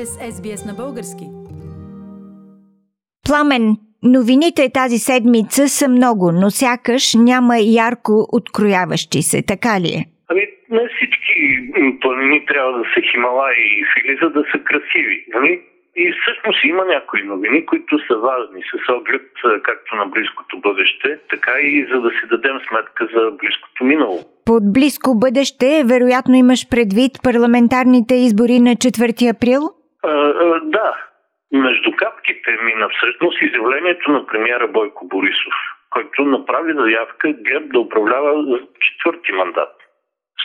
сте с SBS на български. Пламен, новините тази седмица са много, но сякаш няма ярко открояващи се, така ли е? Ами, не всички планини трябва да са Хималаи и Фили, за да са красиви. Нали? И всъщност има някои новини, които са важни с оглед както на близкото бъдеще, така и за да си дадем сметка за близкото минало. Под близко бъдеще, вероятно имаш предвид парламентарните избори на 4 април? Да. Между капките мина всъщност изявлението на премиера Бойко Борисов, който направи заявка ГЕРБ да управлява за четвърти мандат.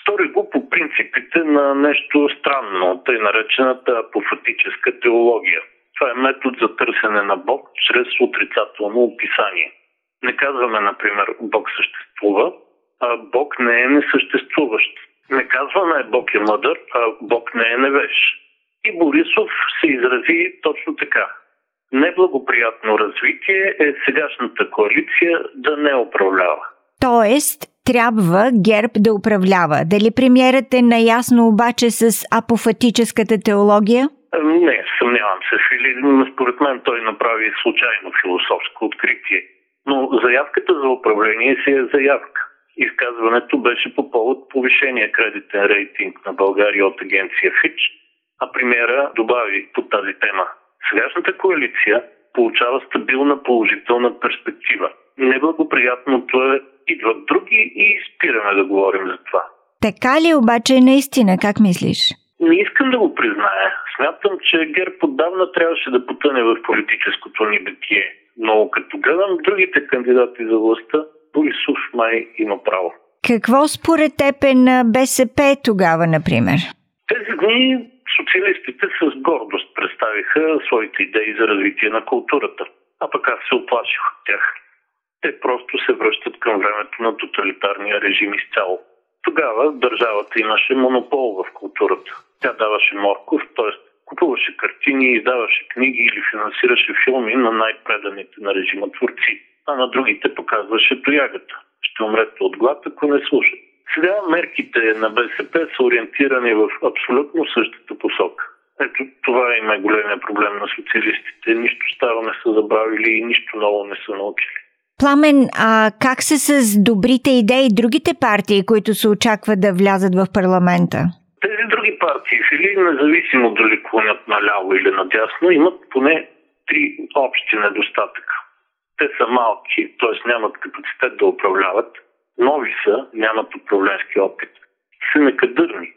Стори го по принципите на нещо странно, тъй наречената апофатическа теология. Това е метод за търсене на Бог чрез отрицателно описание. Не казваме, например, Бог съществува, а Бог не е несъществуващ. Не казваме Бог е мъдър, а Бог не е невеж. И Борисов се изрази точно така. Неблагоприятно развитие е сегашната коалиция да не управлява. Тоест, трябва ГЕРБ да управлява. Дали премиерът е наясно обаче с апофатическата теология? Не, съмнявам се. Според мен той направи случайно философско откритие. Но заявката за управление си е заявка. Изказването беше по повод повишения кредитен рейтинг на България от агенция Фич, а премиера добави по тази тема. Сегашната коалиция получава стабилна положителна перспектива. Неблагоприятното е идват други и спираме да говорим за това. Така ли обаче е наистина? Как мислиш? Не искам да го призная. Смятам, че ГЕРБ отдавна трябваше да потъне в политическото ни битие. Но като гледам другите кандидати за властта, Борисов май има право. Какво според теб е на БСП тогава, например? Тези дни социалистите с гордост представиха своите идеи за развитие на културата. А пък аз се оплаших от тях те просто се връщат към времето на тоталитарния режим изцяло. Тогава държавата имаше монопол в културата. Тя даваше морков, т.е. купуваше картини, издаваше книги или финансираше филми на най-преданите на режима творци, а на другите показваше тоягата. Ще умрете от глад, ако не слушат. Сега мерките на БСП са ориентирани в абсолютно същата посока. Ето това има големия проблем на социалистите. Нищо старо не са забравили и нищо ново не са научили. Пламен, а как се с добрите идеи другите партии, които се очакват да влязат в парламента? Тези други партии, или независимо дали клонят наляво или надясно, имат поне три общи недостатъка. Те са малки, т.е. нямат капацитет да управляват, нови са, нямат управленски опит, са некадърни.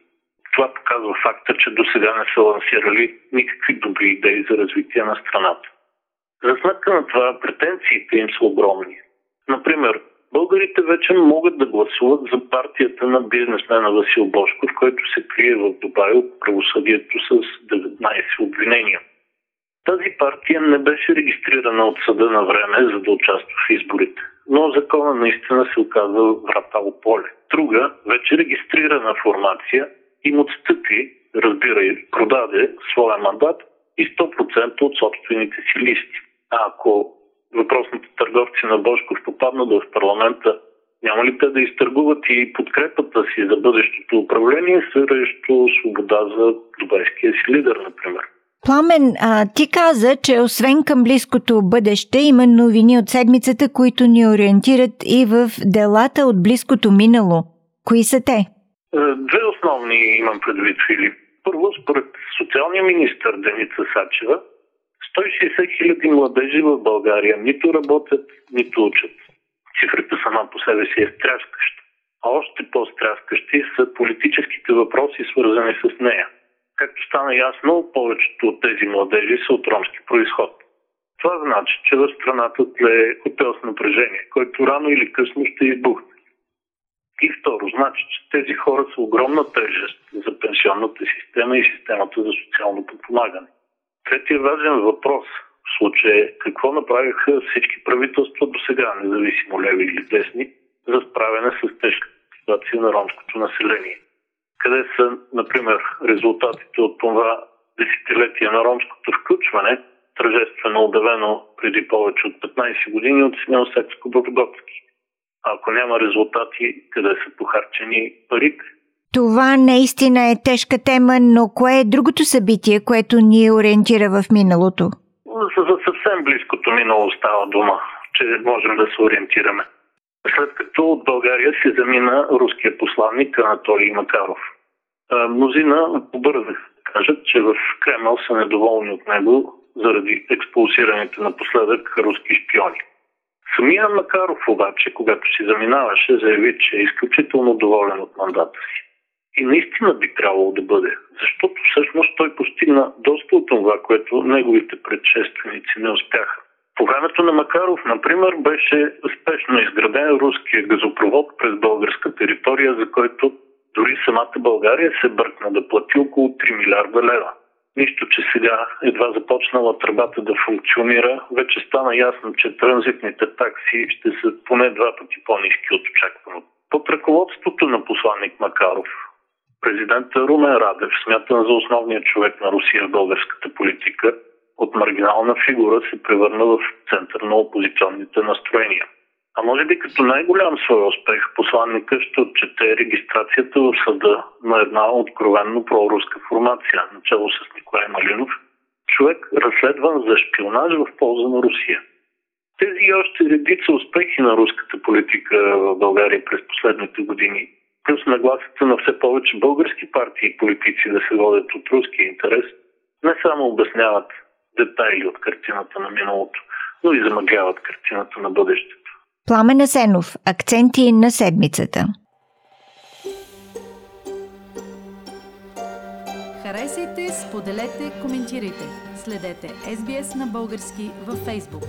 Това показва факта, че до сега не са лансирали никакви добри идеи за развитие на страната. За сметка на това претенциите им са огромни. Например, българите вече могат да гласуват за партията на бизнесмена Васил Бошков, който се крие в Дубай от правосъдието с 19 обвинения. Тази партия не беше регистрирана от съда на време, за да участва в изборите. Но закона наистина се оказва врата поле. Друга, вече регистрирана формация, им отстъпи, разбира и продаде своя мандат и 100% от собствените си листи. А ако въпросните търговци на Бошков попаднат в парламента, няма ли те да изтъргуват и подкрепата си за бъдещото управление срещу свобода за дубайския си лидер, например? Пламен, а, ти каза, че освен към близкото бъдеще има новини от седмицата, които ни ориентират и в делата от близкото минало. Кои са те? Е, две основни имам предвид, Филип. Първо, според социалния министр Деница Сачева, 160 хиляди младежи в България нито работят, нито учат. Цифрата сама по себе си е стряскаща. А още по-стряскащи са политическите въпроси, свързани с нея. Както стана ясно, повечето от тези младежи са от ромски происход. Това значи, че в страната тле хотел с напрежение, който рано или късно ще избухне. И второ, значи, че тези хора са огромна тежест за пенсионната система и системата за социално подпомагане. Третия важен въпрос в случая е какво направиха всички правителства до сега, независимо леви или десни, за справяне с тежката ситуация на ромското население. Къде са, например, резултатите от това десетилетие на ромското включване, тържествено обявено преди повече от 15 години от Симеон Секско Богдотски. А ако няма резултати, къде са похарчени парите? Това наистина е тежка тема, но кое е другото събитие, което ни ориентира в миналото? За съвсем близкото минало става дума, че можем да се ориентираме. След като от България се замина руския посланник Анатолий Макаров. Мнозина побързах кажат, че в Кремъл са недоволни от него заради експулсираните напоследък руски шпиони. Самия Макаров обаче, когато си заминаваше, заяви, че е изключително доволен от мандата си. И наистина би трябвало да бъде, защото всъщност той постигна доста от това, което неговите предшественици не успяха. По времето на Макаров, например, беше спешно изграден руския газопровод през българска територия, за който дори самата България се бъркна да плати около 3 милиарда лева. Нищо, че сега едва започнала тръбата да функционира, вече стана ясно, че транзитните такси ще са поне два пъти по-низки от очакваното. Под ръководството на посланник Макаров, президента Румен Радев, смятан за основния човек на Русия в българската политика, от маргинална фигура се превърна в център на опозиционните настроения. А може би като най-голям свой успех посланника ще отчете регистрацията в съда на една откровенно проруска формация, начало с Николай Малинов, човек разследван за шпионаж в полза на Русия. Тези и още редица успехи на руската политика в България през последните години, плюс нагласата на все повече български партии и политици да се водят от руския интерес, не само обясняват детайли от картината на миналото, но и замъгляват картината на бъдещето. Пламен Асенов. Акценти на седмицата. Харесайте, споделете, коментирайте. Следете SBS на български във Facebook.